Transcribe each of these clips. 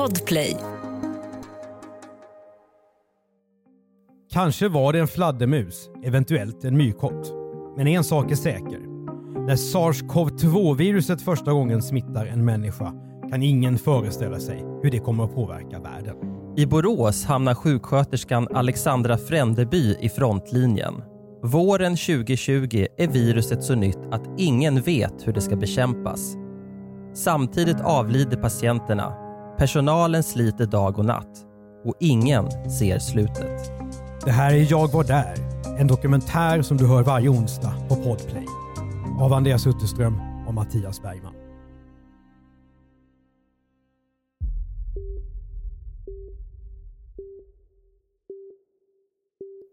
Podplay. Kanske var det en fladdermus, eventuellt en myrkott. Men en sak är säker. När sars-cov-2-viruset första gången smittar en människa kan ingen föreställa sig hur det kommer att påverka världen. I Borås hamnar sjuksköterskan Alexandra Frändeby i frontlinjen. Våren 2020 är viruset så nytt att ingen vet hur det ska bekämpas. Samtidigt avlider patienterna. Personalen sliter dag och natt. Och ingen ser slutet. Det här är Jag var där, en dokumentär som du hör varje onsdag på Podplay. Av Andreas Utterström och Mattias Bergman.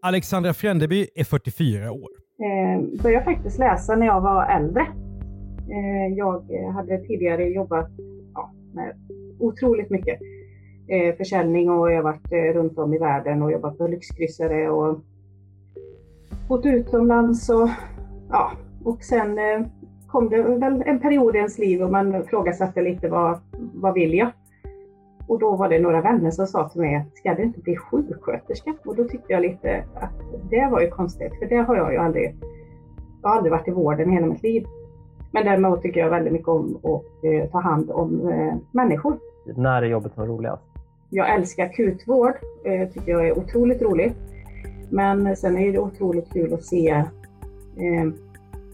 Alexandra Frändeby är 44 år. Eh, började faktiskt läsa när jag var äldre. Eh, jag hade tidigare jobbat ja, med otroligt mycket eh, försäljning och jag har varit eh, runt om i världen och jobbat på lyxkryssare och bott utomlands och ja, och sen eh, kom det väl en period i ens liv och man ifrågasatte lite vad, vad vill jag? Och då var det några vänner som sa till mig, ska du inte bli sjuksköterska? Och då tyckte jag lite att det var ju konstigt, för det har jag ju aldrig, jag har aldrig varit i vården hela mitt liv. Men däremot tycker jag väldigt mycket om att eh, ta hand om eh, människor. När är jobbet som roligast? Jag älskar akutvård, eh, tycker jag är otroligt roligt. Men sen är det otroligt kul att se eh,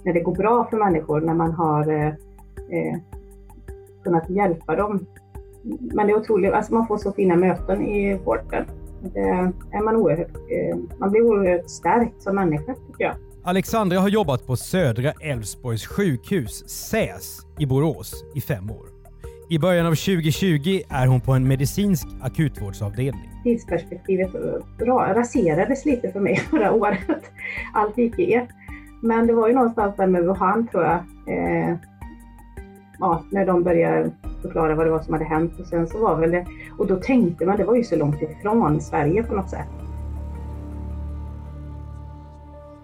när det går bra för människor, när man har eh, eh, kunnat hjälpa dem. Men det är otroligt, alltså man får så fina möten i vården. Det är man, oerhört, eh, man blir oerhört stärkt som människa tycker jag. Alexandra har jobbat på Södra Älvsborgs sjukhus, SÄS, i Borås i fem år. I början av 2020 är hon på en medicinsk akutvårdsavdelning. Tidsperspektivet raserades lite för mig förra året. Allt gick i ett. Men det var ju någonstans där med Wuhan tror jag. Eh, ja, när de började förklara vad det var som hade hänt. Och sen så var väl det, och då tänkte man, det var ju så långt ifrån Sverige på något sätt.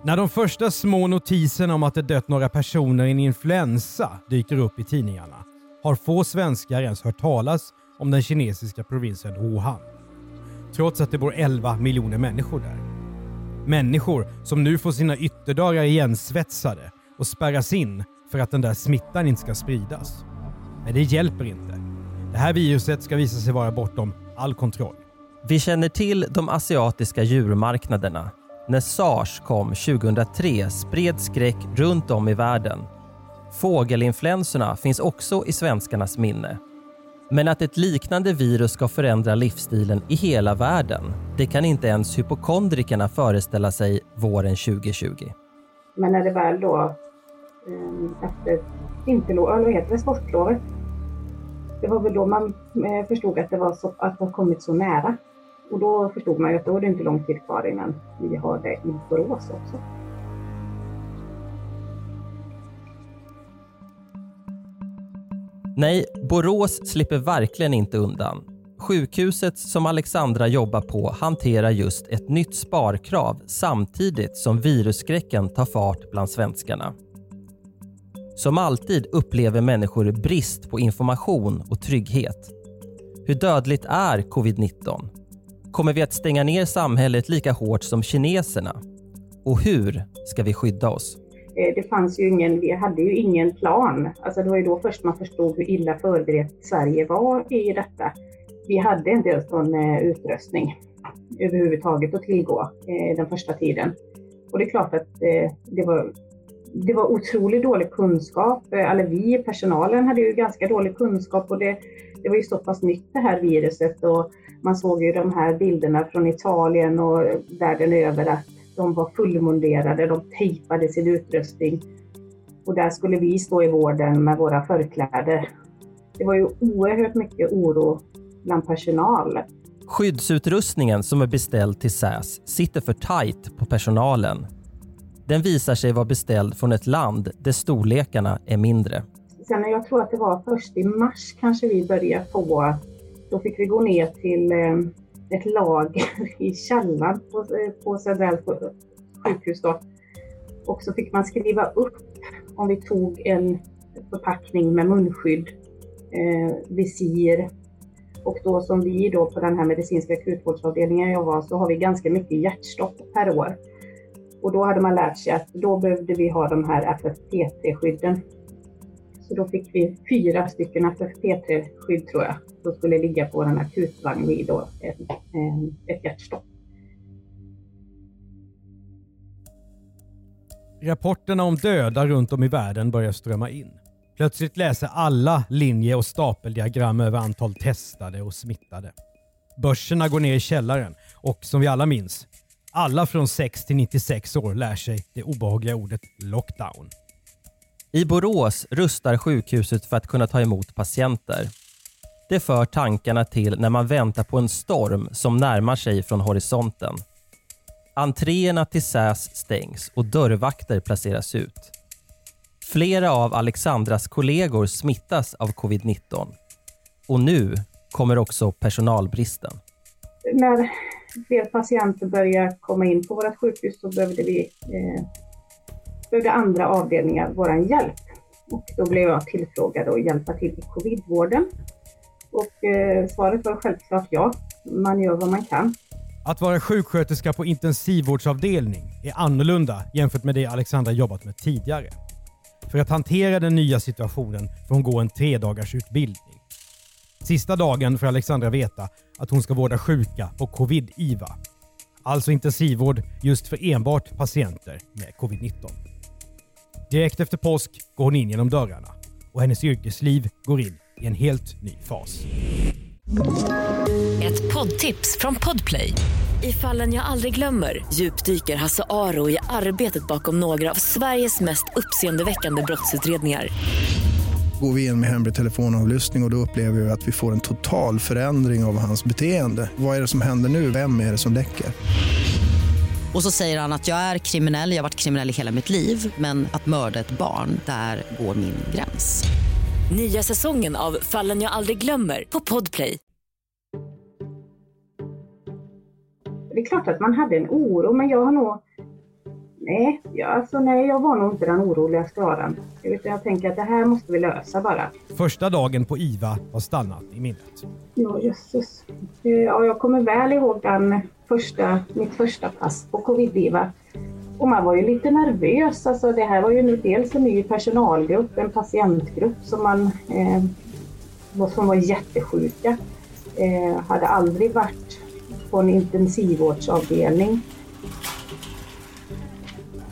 När de första små notiserna om att det dött några personer i en influensa dyker upp i tidningarna har få svenskar ens hört talas om den kinesiska provinsen Wuhan. Trots att det bor 11 miljoner människor där. Människor som nu får sina ytterdagar igensvetsade och spärras in för att den där smittan inte ska spridas. Men det hjälper inte. Det här viruset ska visa sig vara bortom all kontroll. Vi känner till de asiatiska djurmarknaderna. När sars kom 2003 spred skräck runt om i världen. Fågelinfluensorna finns också i svenskarnas minne. Men att ett liknande virus ska förändra livsstilen i hela världen, det kan inte ens hypokondrikerna föreställa sig våren 2020. Men när det väl då ehm, efter vinterlovet, eller vad heter det, sportlovet, det var väl då man eh, förstod att det var så, att det har kommit så nära. Och då förstod man ju att då är det inte lång tid kvar innan vi har det i Borås också. Nej, Borås slipper verkligen inte undan. Sjukhuset som Alexandra jobbar på hanterar just ett nytt sparkrav samtidigt som virusskräcken tar fart bland svenskarna. Som alltid upplever människor brist på information och trygghet. Hur dödligt är covid-19? Kommer vi att stänga ner samhället lika hårt som kineserna? Och hur ska vi skydda oss? Eh, det fanns ju ingen, vi hade ju ingen plan. Alltså det var ju då först man förstod hur illa förberett Sverige var i detta. Vi hade inte ens någon eh, utrustning överhuvudtaget att tillgå eh, den första tiden. Och det är klart att det var, det var otroligt dålig kunskap. Eller vi, personalen, hade ju ganska dålig kunskap och det, det var ju så pass nytt det här viruset och man såg ju de här bilderna från Italien och världen över att de var fullmunderade, de tejpade sin utrustning. Och där skulle vi stå i vården med våra förkläder. Det var ju oerhört mycket oro bland personal. Skyddsutrustningen som är beställd till SÄS sitter för tajt på personalen. Den visar sig vara beställd från ett land där storlekarna är mindre. Sen jag tror att det var först i mars kanske vi började få, då fick vi gå ner till ett lager i källaren på, på Söderälvs sjukhus. Då. Och så fick man skriva upp om vi tog en förpackning med munskydd, eh, visir Och då som vi då på den här medicinska akutvårdsavdelningen jag var så har vi ganska mycket hjärtstopp per år. Och då hade man lärt sig att då behövde vi ha de här FFP3-skydden. Så då fick vi fyra stycken alltså FFP3-skydd tror jag, som skulle ligga på en akutvagn vid då ett, eh, ett hjärtstopp. Rapporterna om döda runt om i världen börjar strömma in. Plötsligt läser alla linje och stapeldiagram över antal testade och smittade. Börserna går ner i källaren och som vi alla minns, alla från 6 till 96 år lär sig det obehagliga ordet lockdown. I Borås rustar sjukhuset för att kunna ta emot patienter. Det för tankarna till när man väntar på en storm som närmar sig från horisonten. Entréerna till SÄS stängs och dörrvakter placeras ut. Flera av Alexandras kollegor smittas av covid-19. Och nu kommer också personalbristen. När fler patienter började komma in på vårt sjukhus så behövde vi eh, behövde andra avdelningar vår hjälp. Och då blev jag tillfrågad att hjälpa till i covidvården. Och eh, svaret var självklart ja, man gör vad man kan. Att vara sjuksköterska på intensivvårdsavdelning är annorlunda jämfört med det Alexandra jobbat med tidigare. För att hantera den nya situationen får hon gå en tre dagars utbildning. Sista dagen får Alexandra veta att hon ska vårda sjuka på covid-IVA. Alltså intensivvård just för enbart patienter med covid-19. Direkt efter påsk går hon in genom dörrarna och hennes yrkesliv går in i en helt ny fas. Ett poddtips från Podplay. I fallen jag aldrig glömmer djupdyker Hasse Aro i arbetet bakom några av Sveriges mest uppseendeväckande brottsutredningar. Går vi in med hemlig telefonavlyssning och, och då upplever vi att vi får en total förändring av hans beteende. Vad är det som händer nu? Vem är det som läcker? Och så säger han att jag är kriminell, jag har varit kriminell i hela mitt liv men att mörda ett barn, där går min gräns. Nya säsongen av Fallen jag aldrig glömmer på Podplay. Det är klart att man hade en oro, men jag har nog... Nej, jag, alltså, nej jag var nog inte den oroliga skaran. Utan jag tänker att det här måste vi lösa bara. Första dagen på IVA har stannat i minnet. Ja, jösses. Ja, jag kommer väl ihåg den första, mitt första pass på covid-IVA. Och man var ju lite nervös. Alltså det här var ju nu dels en ny personalgrupp, en patientgrupp som, man, eh, som var jättesjuka. Eh, hade aldrig varit på en intensivvårdsavdelning.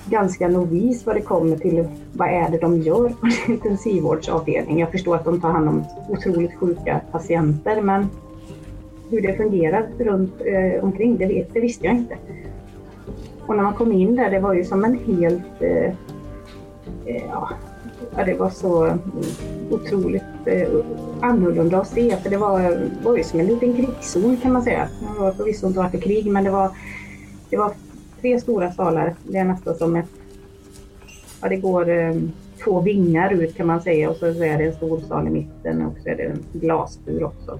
Ganska novis vad det kommer till vad är det de gör på en intensivvårdsavdelning. Jag förstår att de tar hand om otroligt sjuka patienter men hur det fungerar runt eh, omkring det, vet, det visste jag inte. Och när man kom in där, det var ju som en helt... Eh, eh ja, det var så otroligt eh, annorlunda att se. För det var, var ju som en liten krigszon kan man säga. Det var förvisso inte varit krig, men det var, det var tre stora salar. Det är nästan som ett... Ja, det går eh, två vingar ut kan man säga och så är det en stor sal i mitten och så är det en glasbur också.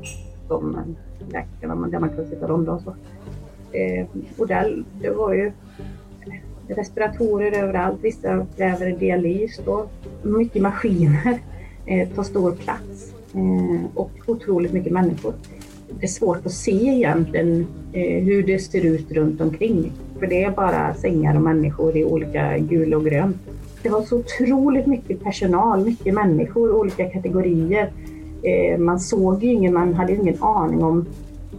Som läkarna, där man kunde sitta och då. och så. Eh, och där, det var ju eh, respiratorer överallt. Vissa kräver dialys då. Mycket maskiner eh, tar stor plats eh, och otroligt mycket människor. Det är svårt att se egentligen eh, hur det ser ut runt omkring. För det är bara sängar och människor i olika gul och grönt. Det var så otroligt mycket personal, mycket människor, olika kategorier. Eh, man såg ju ingen, man hade ingen aning om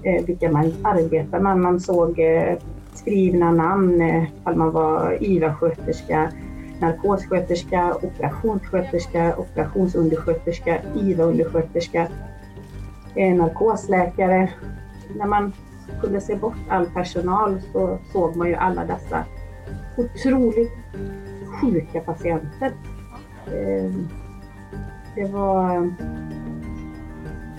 eh, vilka man arbetade med. Man såg eh, skrivna namn eh, ifall man var IVA-sköterska, narkossköterska, operationssköterska, operationsundersköterska, IVA-undersköterska, eh, narkosläkare. När man kunde se bort all personal så såg man ju alla dessa otroligt sjuka patienter. Eh, det var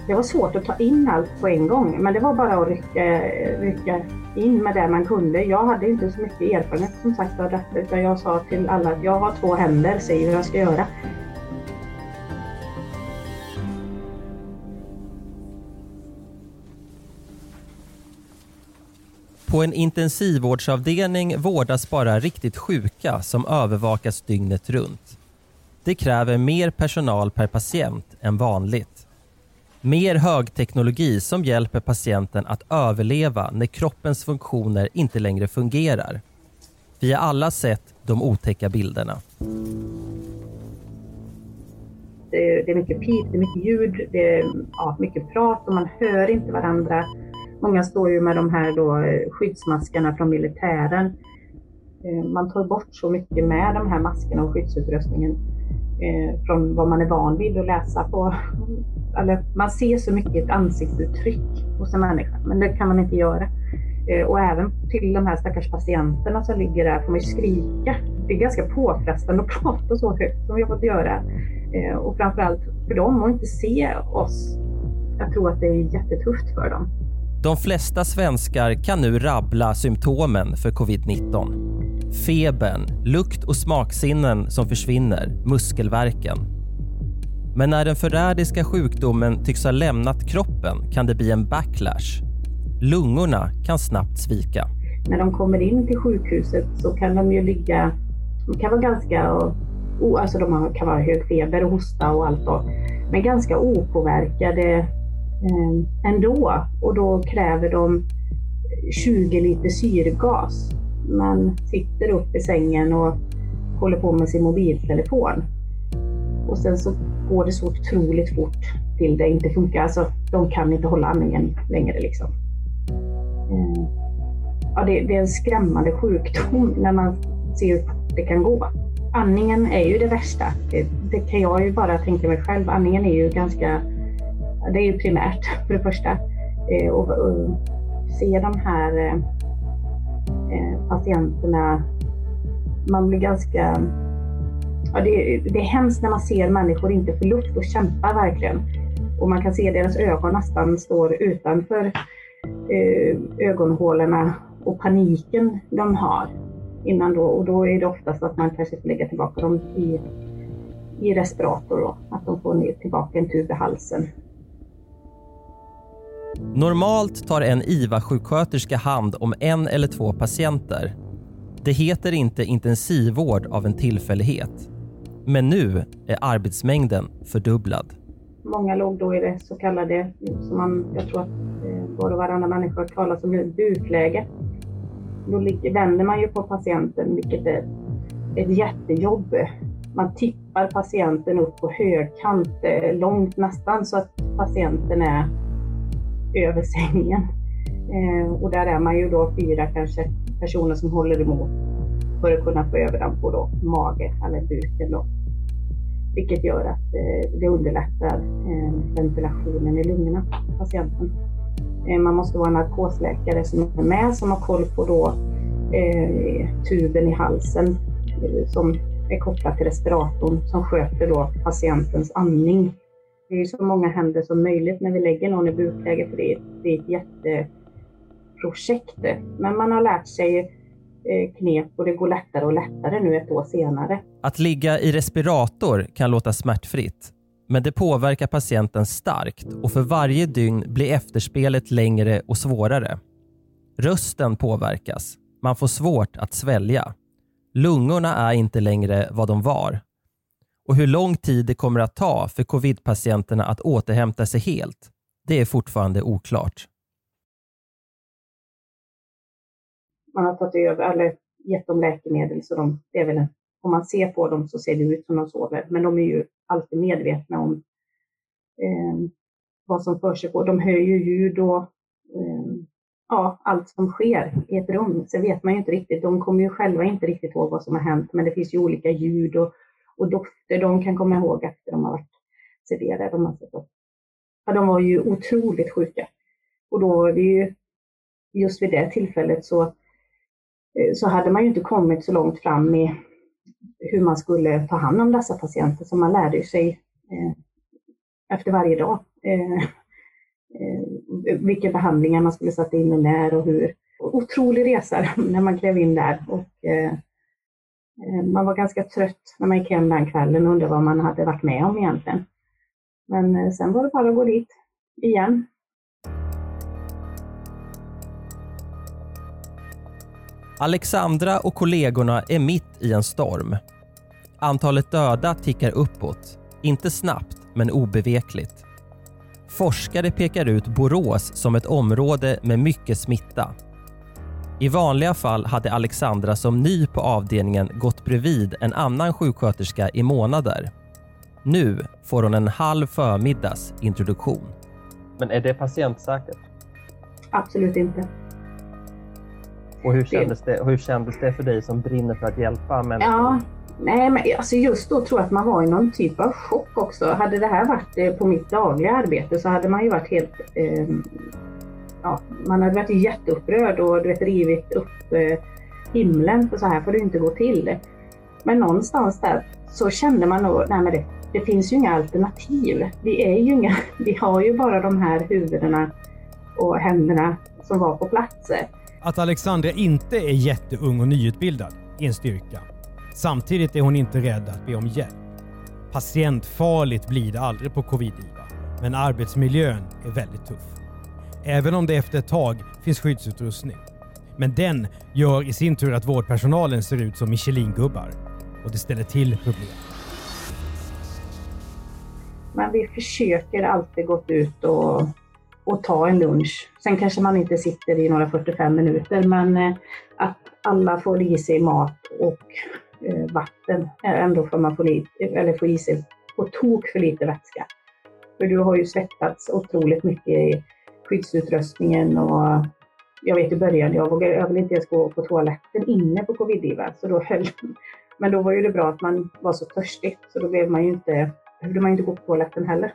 det var svårt att ta in allt på en gång, men det var bara att rycka, rycka in med det man kunde. Jag hade inte så mycket erfarenhet som sagt av detta, utan jag sa till alla att jag har två händer, säg hur jag ska göra. På en intensivvårdsavdelning vårdas bara riktigt sjuka som övervakas dygnet runt. Det kräver mer personal per patient än vanligt. Mer högteknologi som hjälper patienten att överleva när kroppens funktioner inte längre fungerar. Vi har alla sett de otäcka bilderna. Det är mycket pip, det är mycket ljud, det är ja, mycket prat och man hör inte varandra. Många står ju med de här då eh, skyddsmaskerna från militären. Eh, man tar bort så mycket med de här maskerna och skyddsutrustningen eh, från vad man är van vid att läsa på. Eller man ser så mycket ett ansiktsuttryck hos en människa, men det kan man inte göra. Eh, och även till de här stackars patienterna som ligger där får man ju skrika. Det är ganska påfrestande att prata så högt som vi har fått göra. Eh, och framförallt för dem att inte se oss. Jag tror att det är jättetufft för dem. De flesta svenskar kan nu rabbla symptomen för covid-19. Febern, lukt och smaksinnen som försvinner, muskelvärken. Men när den förrädiska sjukdomen tycks ha lämnat kroppen kan det bli en backlash. Lungorna kan snabbt svika. När de kommer in till sjukhuset så kan de ju ligga, de kan vara ganska, alltså de kan vara hög feber och hosta och allt då, men ganska opåverkade eh, ändå och då kräver de 20 liter syrgas. Man sitter upp i sängen och håller på med sin mobiltelefon. Och sen så går det så otroligt fort till det inte funkar. Alltså, de kan inte hålla andningen längre. Liksom. Eh, ja, det, det, är en skrämmande sjukdom när man ser hur det kan gå. Andningen är ju det värsta. Det, det kan jag ju bara tänka mig själv. Andningen är ju ganska det är ju primärt för det första. Eh, och, och se de här eh, eh, patienterna, man blir ganska... Ja, det, det är hemskt när man ser människor inte få luft och kämpa verkligen. Och man kan se deras ögon nästan står utanför eh, ögonhålorna och paniken de har innan då. Och då är det oftast att man kanske får lägga tillbaka dem i, i respirator då, att de får ner tillbaka en tub i halsen Normalt tar en IVA-sjuksköterska hand om en eller två patienter. Det heter inte intensivvård av en tillfällighet. Men nu är arbetsmängden fördubblad. Många låg då i det så kallade, som man, jag tror att eh, var och varannan människa talar om bukläge. Då vänder man ju på patienten, vilket är ett jättejobb. Man tippar patienten upp på högkant, eh, långt nästan så att patienten är över sängen. Eh, och där är man ju då fyra kanske personer som håller emot för att kunna få över den på då mage eller buken. Då. Vilket gör att eh, det underlättar eh, ventilationen i lungorna på patienten. Eh, man måste vara en narkosläkare som är med som har koll på då, eh, tuben i halsen eh, som är kopplad till respiratorn som sköter då patientens andning det är så många händer som möjligt när vi lägger någon i bukläge för det är, det är ett jätteprojekt. Men man har lärt sig Eh, knep och det går lättare och lättare nu ett år senare. Att ligga i respirator kan låta smärtfritt, men det påverkar patienten starkt och för varje dygn blir efterspelet längre och svårare. Rösten påverkas. Man får svårt att svälja. Lungorna är inte längre vad de var och hur lång tid det kommer att ta för covid-patienterna att återhämta sig helt, det är fortfarande oklart. Man har tagit över, eller gett dem läkemedel, så de, det är väl, om man ser på dem så ser det ut som de sover, men de är ju alltid medvetna om eh, vad som för sig. De hör ju ljud och eh, ja, allt som sker i ett rum. Sen vet man ju inte riktigt, de kommer ju själva inte riktigt ihåg vad som har hänt, men det finns ju olika ljud och och dofter de kan komma ihåg efter de har varit sederade. De, ja, de var ju otroligt sjuka. Och då var det ju, just vid det tillfället så, Eh, så hade man ju inte kommit så långt fram med hur man skulle ta hand om dessa patienter, så man lärde sig eh, efter varje dag eh, eh, vilka behandlingar man skulle sätta in och när och hur. Otrolig resa när man klev in där och eh, eh, man var ganska trött när man gick hem den kvällen och undrade vad man hade varit med om egentligen. Men eh, sen var det bara att gå dit igen. Alexandra och kollegorna är mitt i en storm. Antalet döda tickar uppåt. Inte snabbt, men obevekligt. Forskare pekar ut Borås som ett område med mycket smitta. I vanliga fall hade Alexandra som ny på avdelningen gått bredvid en annan sjuksköterska i månader. Nu får hon en halv förmiddags introduktion. Men är det patientsäkert? Absolut inte. Och hur kändes det, hur kändes det för dig som brinner för att hjälpa människor? Ja, nej, men alltså just då tror jag att man var i någon typ av chock också. Hade det här varit eh, på mitt dagliga arbete så hade man ju varit helt... Eh, ja, man hade varit jätteupprörd och du vet, rivit upp eh, himlen för så här får det inte gå till. Men någonstans där så kände man nog, nej men det, det finns ju inga alternativ. Vi, är ju inga, vi har ju bara de här huvudena och händerna som var på plats. Att Alexandra inte är jätteung och nyutbildad är en styrka. Samtidigt är hon inte rädd att be om hjälp. Patientfarligt blir det aldrig på covid-IVA, men arbetsmiljön är väldigt tuff. Även om det efter ett tag finns skyddsutrustning. Men den gör i sin tur att vårdpersonalen ser ut som Michelin-gubbar och det ställer till problem. Men vi försöker alltid gå ut och, och ta en lunch. Sen kanske man inte sitter i några 45 minuter, men eh, att alla får i sig mat och eh, vatten. Eh, ändå får man få, eller få i sig på tok för lite vätska. För du har ju svettats otroligt mycket i skyddsutrustningen och jag vet i början, jag vågade jag ville inte ens gå på toaletten inne på covid-IVA, så då höll Men då var ju det bra att man var så törstig, så då blev man ju inte, behövde man ju inte gå på toaletten heller.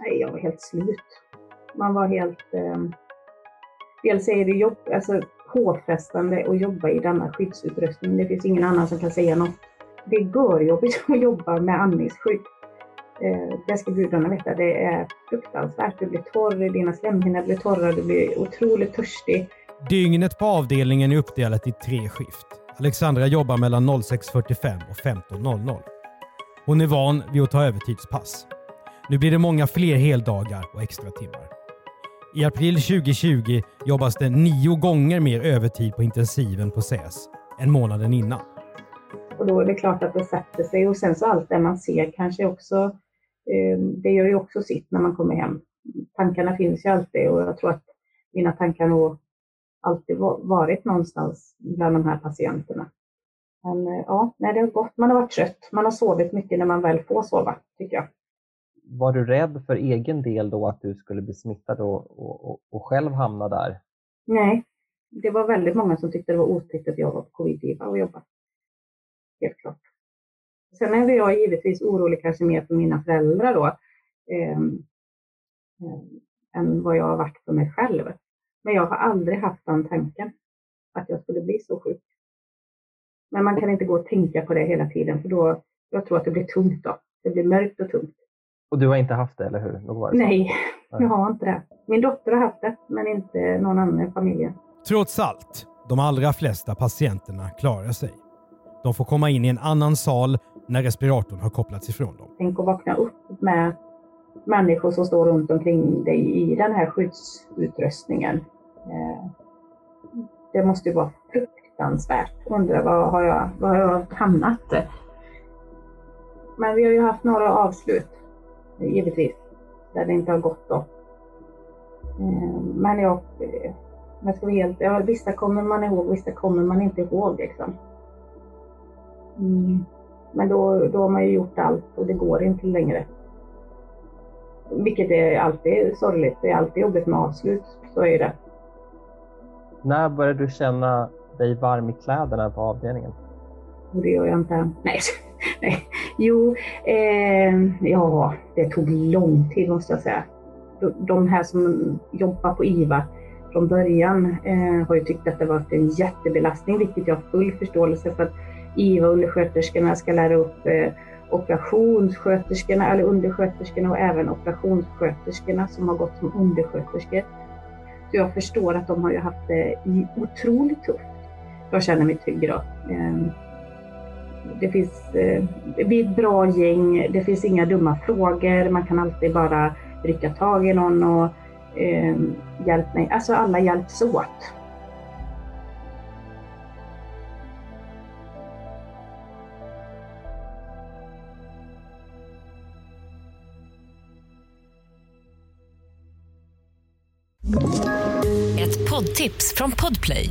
Nej, jag var helt slut. Man var helt... Eh, dels är det jobb, alltså, påfrestande att jobba i denna skyddsutrustning. Det finns ingen annan som kan säga något. Det är görjobbigt att jobba med andningsskydd. Eh, det ska gudarna veta. Det är fruktansvärt. Du blir torr, dina slemhinnor blir torra, du blir otroligt törstig. Dygnet på avdelningen är uppdelat i tre skift. Alexandra jobbar mellan 06.45 och 15.00. Hon är van vid att ta övertidspass. Nu blir det många fler heldagar och extra timmar. I april 2020 jobbas det nio gånger mer övertid på intensiven på SÄS än månaden innan. Och då är det klart att det sätter sig och sen så allt det man ser kanske också, eh, det gör ju också sitt när man kommer hem. Tankarna finns ju alltid och jag tror att mina tankar nog alltid varit någonstans bland de här patienterna. Men eh, ja, nej, det har gått. Man har varit trött. Man har sovit mycket när man väl får sova, tycker jag. Var du rädd för egen del då att du skulle bli smittad och, och, och själv hamna där? Nej, det var väldigt många som tyckte det var otäckt att jag var på covid-IVA och jobbade. Helt klart. Sen är jag givetvis orolig kanske mer för mina föräldrar då, eh, eh, än vad jag har varit för mig själv. Men jag har aldrig haft den tanken att jag skulle bli så sjuk. Men man kan inte gå och tänka på det hela tiden för då, jag tror att det blir tungt då. Det blir mörkt och tungt. Och du har inte haft det, eller hur? Var det Nej, jag har inte det. Min dotter har haft det, men inte någon annan i familjen. Trots allt, de allra flesta patienterna klarar sig. De får komma in i en annan sal när respiratorn har kopplats ifrån dem. Tänk att vakna upp med människor som står runt omkring dig i den här skyddsutrustningen. Eh, det måste ju vara fruktansvärt. Undrar var har jag, var har jag hamnat? Men vi har ju haft några avslut, givetvis, där det inte har gått då. Eh, men jag, jag ska vara helt, ja, vissa kommer man ihåg, vissa kommer man inte ihåg. Liksom. Mm. Men då, då har man ju gjort allt och det går inte längre. Vilket är alltid sorgligt. Det är alltid jobbigt med avslut. Så är det. När började du känna dig varm i kläderna på avdelningen? Det gör jag inte. Nej, nej. Jo, eh, ja, det tog lång tid måste jag säga. De här som jobbar på IVA från början eh, har ju tyckt att det varit en jättebelastning, vilket jag har full förståelse för. att IVA-undersköterskorna ska lära upp eh, operationssköterskorna, eller undersköterskorna och även operationssköterskorna som har gått som undersköterskor. Så jag förstår att de har ju haft det otroligt tufft. Jag känner mig trygg då. Det finns, eh, vi är ett bra gäng, det finns inga dumma frågor, man kan alltid bara rycka tag i någon och eh, hjälp mig. Alltså alla hjälps åt. Ett poddtips från Podplay.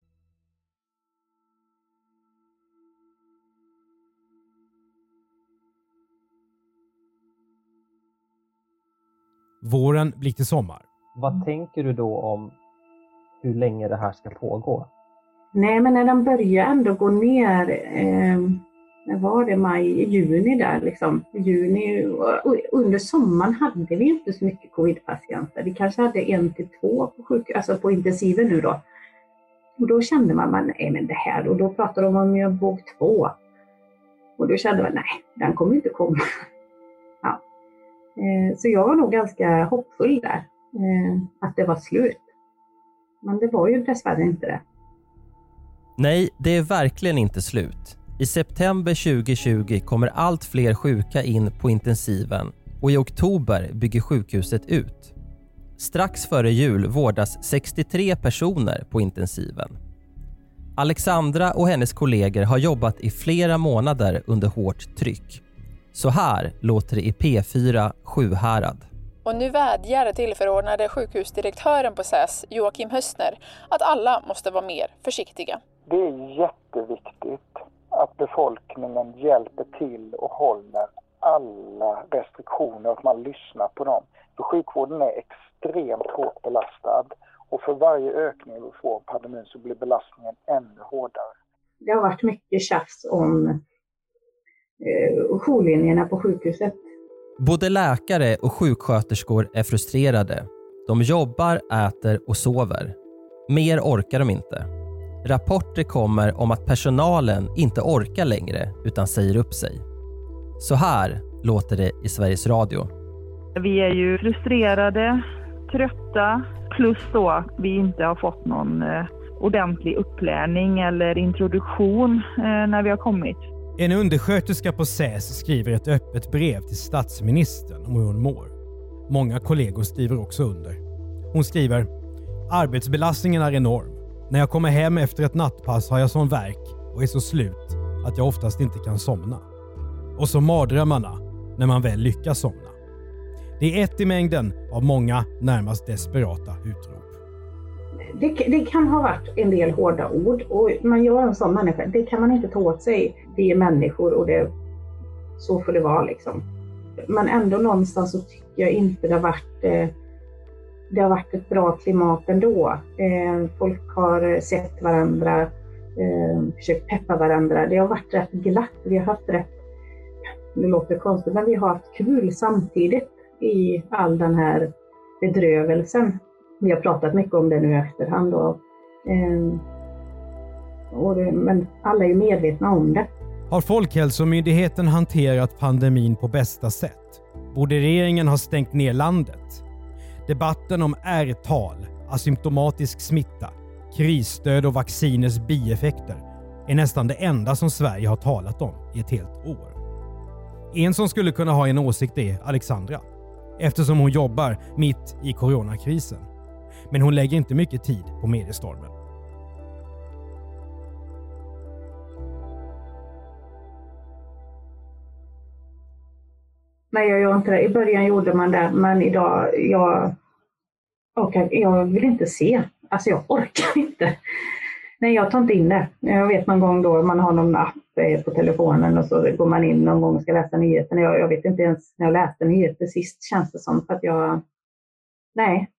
Våren blir till sommar. Vad tänker du då om hur länge det här ska pågå? Nej, men när de börjar ändå gå ner, eh, när var det, maj, juni där liksom, juni, och under sommaren hade vi inte så mycket covidpatienter. Vi kanske hade en till två på sjuk, alltså på intensiven nu då. Och då kände man, man nej men det här, och då pratade de om våg två. Och då kände man, nej, den kommer inte komma. Eh, så jag var nog ganska hoppfull där, eh, att det var slut. Men det var ju dessvärre inte det. Nej, det är verkligen inte slut. I september 2020 kommer allt fler sjuka in på intensiven och i oktober bygger sjukhuset ut. Strax före jul vårdas 63 personer på intensiven. Alexandra och hennes kollegor har jobbat i flera månader under hårt tryck. Så här låter det i P4 Sjuhärad. Och nu vädjar tillförordnade sjukhusdirektören på SÄS, Joakim Höstner, att alla måste vara mer försiktiga. Det är jätteviktigt att befolkningen hjälper till och håller alla restriktioner, att man lyssnar på dem. För sjukvården är extremt hårt belastad och för varje ökning vi får av pandemin så blir belastningen ännu hårdare. Det har varit mycket tjafs om jourlinjerna på sjukhuset. Både läkare och sjuksköterskor är frustrerade. De jobbar, äter och sover. Mer orkar de inte. Rapporter kommer om att personalen inte orkar längre utan säger upp sig. Så här låter det i Sveriges Radio. Vi är ju frustrerade, trötta, plus då att vi inte har fått någon eh, ordentlig upplärning eller introduktion eh, när vi har kommit. En undersköterska på SÄS skriver ett öppet brev till statsministern om hur hon mår. Många kollegor skriver också under. Hon skriver “Arbetsbelastningen är enorm. När jag kommer hem efter ett nattpass har jag sån verk och är så slut att jag oftast inte kan somna. Och så mardrömmarna när man väl lyckas somna. Det är ett i mängden av många närmast desperata utrop. Det, det, kan ha varit en del hårda ord och man gör en sån människa, det kan man inte ta åt sig. Vi är människor och det, så får det vara liksom. Men ändå någonstans så tycker jag inte det har varit eh, det har varit ett bra klimat ändå. Eh, folk har eh, sett varandra, eh, försökt peppa varandra. Det har varit rätt glatt. Vi har haft rätt, det låter konstigt, men vi har haft kul samtidigt i all den här bedrövelsen. Vi har pratat mycket om det nu i efterhand. Och, eh, och det, men alla är medvetna om det. Har Folkhälsomyndigheten hanterat pandemin på bästa sätt? Borde regeringen ha stängt ner landet? Debatten om R-tal, asymptomatisk smitta, krisstöd och vacciners bieffekter är nästan det enda som Sverige har talat om i ett helt år. En som skulle kunna ha en åsikt är Alexandra eftersom hon jobbar mitt i coronakrisen. Men hon lägger inte mycket tid på mediestormen. Nej, jag gör inte det. I början gjorde man det, men idag, jag, orkar, jag vill inte se. Alltså jag orkar inte. Nej, jag tar inte in det. Jag vet någon gång då man har någon app eh, på telefonen och så går man in någon gång och ska läsa nyheterna. Jag, jag vet inte ens när jag läste nyheter sist känns det som för att jag... Nej.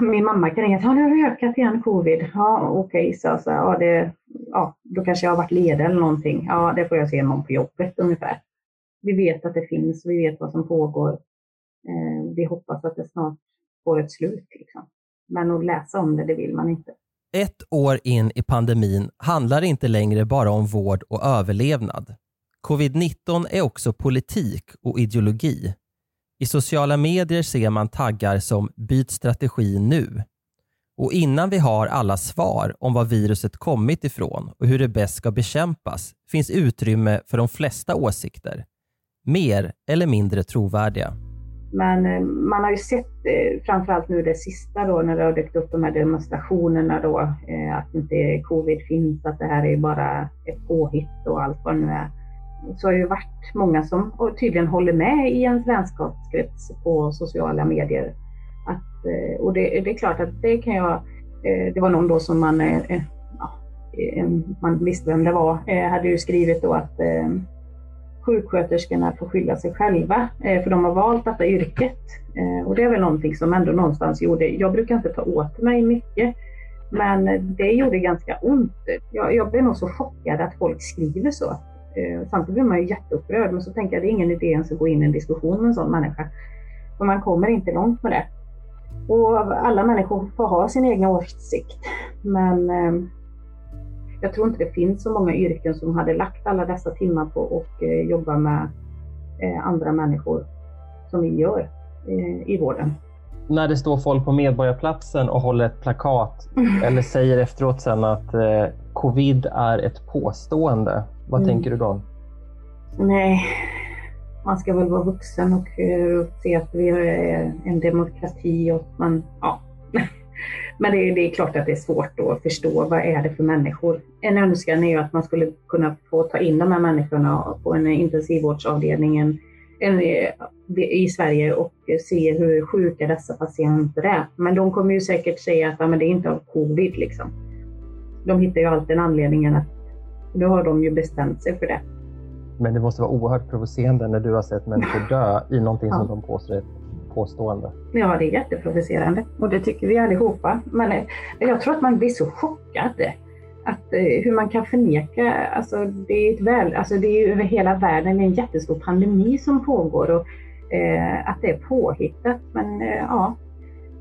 Min mamma kan ringa ja, det har ökat igen covid. Ja, okej, okay, så, så ja, det, ja, då kanske jag har varit ledig eller någonting. Ja, det får jag se någon på jobbet ungefär. Vi vet att det finns, vi vet vad som pågår. Eh, vi hoppas att det snart får ett slut. Liksom. Men att läsa om det, det vill man inte. Ett år in i pandemin handlar det inte längre bara om vård och överlevnad. Covid-19 är också politik och ideologi. I sociala medier ser man taggar som “byt strategi nu”. Och innan vi har alla svar om var viruset kommit ifrån och hur det bäst ska bekämpas finns utrymme för de flesta åsikter. Mer eller mindre trovärdiga. Men eh, man har ju sett, eh, framförallt nu det sista då, när det har dykt upp de här demonstrationerna då, eh, att inte covid finns, att det här är bara ett påhitt och allt vad det nu är. Så har det ju varit många som tydligen håller med i en vänskapskrets på sociala medier. Att, eh, och det, det, är klart att det kan jag, eh, det var någon då som man, eh, ja, man visste vem det var, hade ju skrivit då att sjuksköterskorna får skylla sig själva, för de har valt detta yrket. Och det är väl någonting som ändå någonstans gjorde, jag brukar inte ta åt mig mycket, men det gjorde ganska ont. Jag, jag blev nog så chockad att folk skriver så. Eh, samtidigt blir man ju jätteupprörd, men så tänker jag det är ingen idé ens att gå in i en diskussion med en sån människa. För man kommer inte långt med det. Och alla människor får ha sin egen åsikt. Men jag tror inte det finns så många yrken som hade lagt alla dessa timmar på att eh, jobba med eh, andra människor som vi gör eh, i vården. När det står folk på Medborgarplatsen och håller ett plakat eller säger efteråt sen att eh, covid är ett påstående, vad mm. tänker du då? Nej, man ska väl vara vuxen och, och se att vi är en demokrati och man, ja, men det, det, är klart att det är svårt att förstå vad är det för människor. En önskan är ju att man skulle kunna få ta in de här människorna på en intensivvårdsavdelning i Sverige och se hur sjuka dessa patienter är. Men de kommer ju säkert säga att ja, men det är inte av covid. Liksom. De hittar ju alltid en anledning att nu har de ju bestämt sig för det. Men det måste vara oerhört provocerande när du har sett människor dö i någonting ja. som de påstår är påstående. Ja, det är jätteprovocerande och det tycker vi allihopa. Men eh, jag tror att man blir så chockad att eh, hur man kan förneka, alltså det är, ett väl, alltså det är över hela världen en jättestor pandemi som pågår och eh, att det är påhittat. Men eh, ja,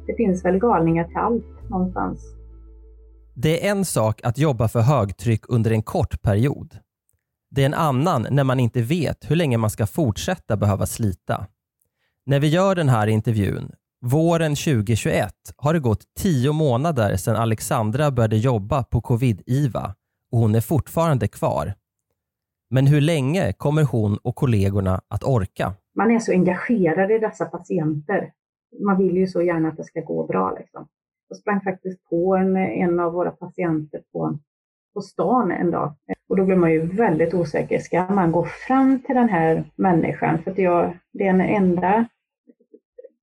det finns väl galningar till allt någonstans. Det är en sak att jobba för högtryck under en kort period. Det är en annan när man inte vet hur länge man ska fortsätta behöva slita. När vi gör den här intervjun, våren 2021, har det gått tio månader sedan Alexandra började jobba på covid-IVA och hon är fortfarande kvar. Men hur länge kommer hon och kollegorna att orka? Man är så engagerad i dessa patienter. Man vill ju så gärna att det ska gå bra. Liksom. Jag sprang faktiskt på en, en av våra patienter på, på stan en dag. Och då blir man ju väldigt osäker. Ska man gå fram till den här människan? För att jag, den enda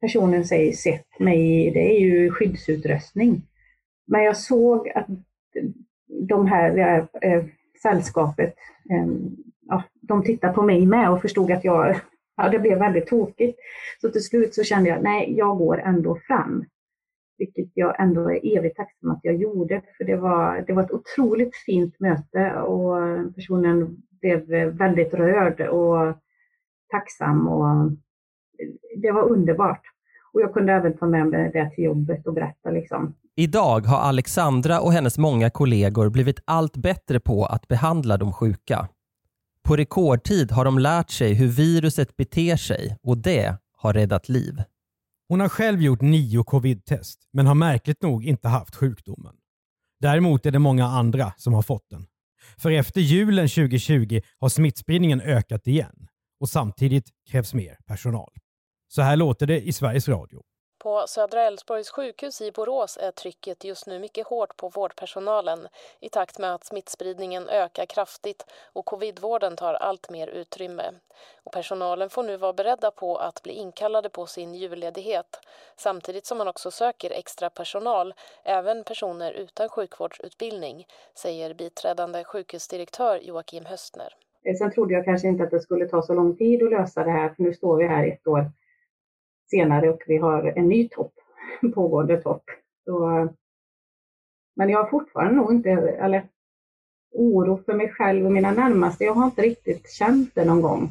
personen säger sett mig i, det är ju skyddsutrustning. Men jag såg att de här, det här eh, sällskapet, eh, ja, de tittade på mig med och förstod att jag, ja, det blev väldigt tokigt. Så till slut så kände jag, nej, jag går ändå fram. Vilket jag ändå är evigt tacksam att jag gjorde, för det var, det var ett otroligt fint möte och personen blev väldigt rörd och tacksam och det var underbart. Och jag kunde även ta med mig det till jobbet och berätta. Liksom. Idag har Alexandra och hennes många kollegor blivit allt bättre på att behandla de sjuka. På rekordtid har de lärt sig hur viruset beter sig och det har räddat liv. Hon har själv gjort nio covid-test, men har märkligt nog inte haft sjukdomen. Däremot är det många andra som har fått den. För efter julen 2020 har smittspridningen ökat igen och samtidigt krävs mer personal. Så här låter det i Sveriges Radio. På Södra Älvsborgs sjukhus i Borås är trycket just nu mycket hårt på vårdpersonalen i takt med att smittspridningen ökar kraftigt och covidvården tar allt mer utrymme. Och personalen får nu vara beredda på att bli inkallade på sin julledighet samtidigt som man också söker extra personal, även personer utan sjukvårdsutbildning, säger biträdande sjukhusdirektör Joakim Höstner. Eh, sen trodde jag kanske inte att det skulle ta så lång tid att lösa det här, för nu står vi här ett år senare och vi har en ny topp, pågående topp. Så, men jag har fortfarande nog inte, eller oro för mig själv och mina närmaste. Jag har inte riktigt känt det någon gång.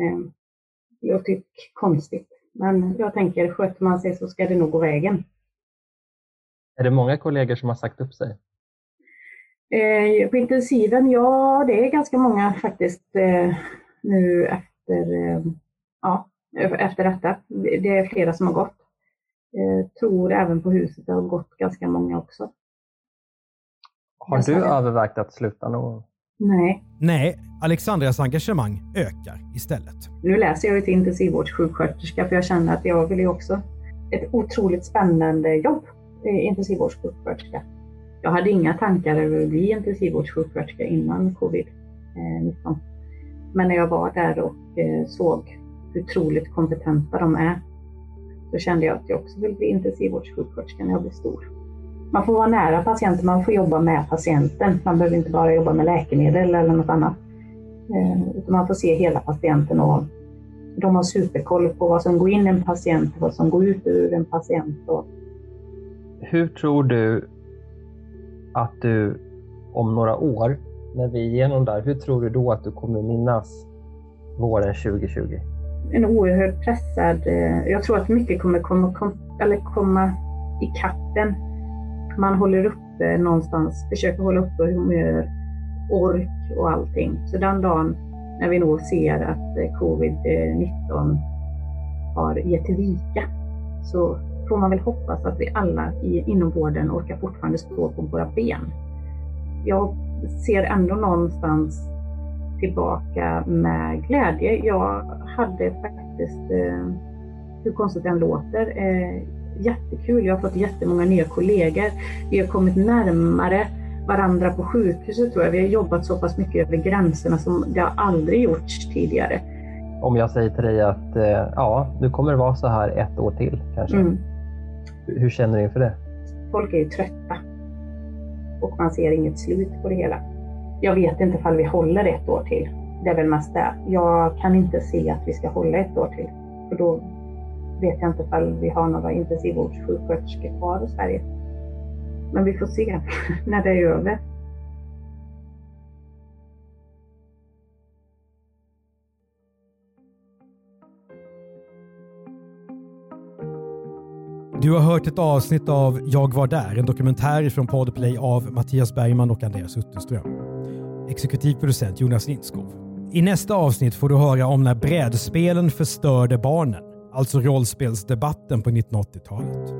Eh, det låter konstigt, men jag tänker sköter man sig så ska det nog gå vägen. Är det många kollegor som har sagt upp sig? Eh, på intensiven, ja det är ganska många faktiskt eh, nu efter, ja, efter detta. Det är flera som har gått. eh, tror även på huset. Det har gått ganska många också. Har du övervägt att sluta någon Nej. Nej, Alexandras engagemang ökar istället. Nu läser jag ju till intensivvårdssjuksköterska för jag känner att jag vill ju också ett otroligt spännande jobb, intensivvårdssjuksköterska. Jag hade inga tankar över att bli intensivvårdssjuksköterska innan covid-19. Men när jag var där och eh, såg otroligt kompetenta de är, Då kände jag att jag också vill bli intensivvårdssjuksköterska när jag blir stor. Man får vara nära patienten, man får jobba med patienten. Man behöver inte bara jobba med läkemedel eller något annat. Eh, utan man får se hela patienten och de har superkoll på vad som går in i en patient och vad som går ut ur en patient. Hur tror du att du om några år, när vi är igenom där, hur tror du då att du kommer minnas våren 2020? En oerhört pressad... Eh, jag tror att mycket kommer komma, kom, eller komma i kappen. Man håller uppe eh, någonstans, försöker hålla uppe humör, ork och allting. Så den dagen när vi nog ser att eh, covid-19 har gett vika så får man väl hoppas att vi alla i, inom vården orkar fortfarande stå på våra ben. Jag ser ändå någonstans tillbaka med glädje. Jag hade faktiskt, eh, hur konstigt den låter, eh, jättekul. Jag har fått jättemånga nya kollegor. Vi har kommit närmare varandra på sjukhuset tror jag. Vi har jobbat så pass mycket över gränserna som det har aldrig gjorts tidigare. Om jag säger till dig att eh, ja, du kommer det vara så här ett år till kanske. Mm. Hur känner du inför det? Folk är ju trötta och man ser inget slut på det hela. Jag vet inte ifall vi håller ett år till. Det är väl mest det. Jag kan inte se att vi ska hålla ett år till. För då vet jag inte ifall vi har några intensivvårdssjuksköterskor kvar i Sverige. Men vi får se när det är över. Du har hört ett avsnitt av Jag var där, en dokumentär från Podplay av Mattias Bergman och Andreas Utterström. Exekutiv producent Jonas Lindskov. I nästa avsnitt får du höra om när brädspelen förstörde barnen, alltså rollspelsdebatten på 1980-talet.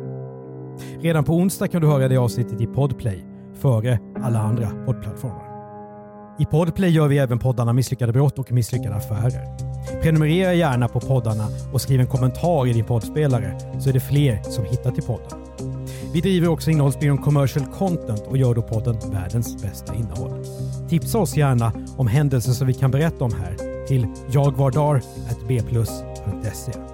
Redan på onsdag kan du höra det avsnittet i Podplay, före alla andra poddplattformar. I Podplay gör vi även poddarna Misslyckade brott och Misslyckade affärer. Prenumerera gärna på poddarna och skriv en kommentar i din poddspelare så är det fler som hittar till podden. Vi driver också innehållsbyrån Commercial Content och gör då podden Världens bästa innehåll. Tipsa oss gärna om händelser som vi kan berätta om här till jagvardar.bplus.se.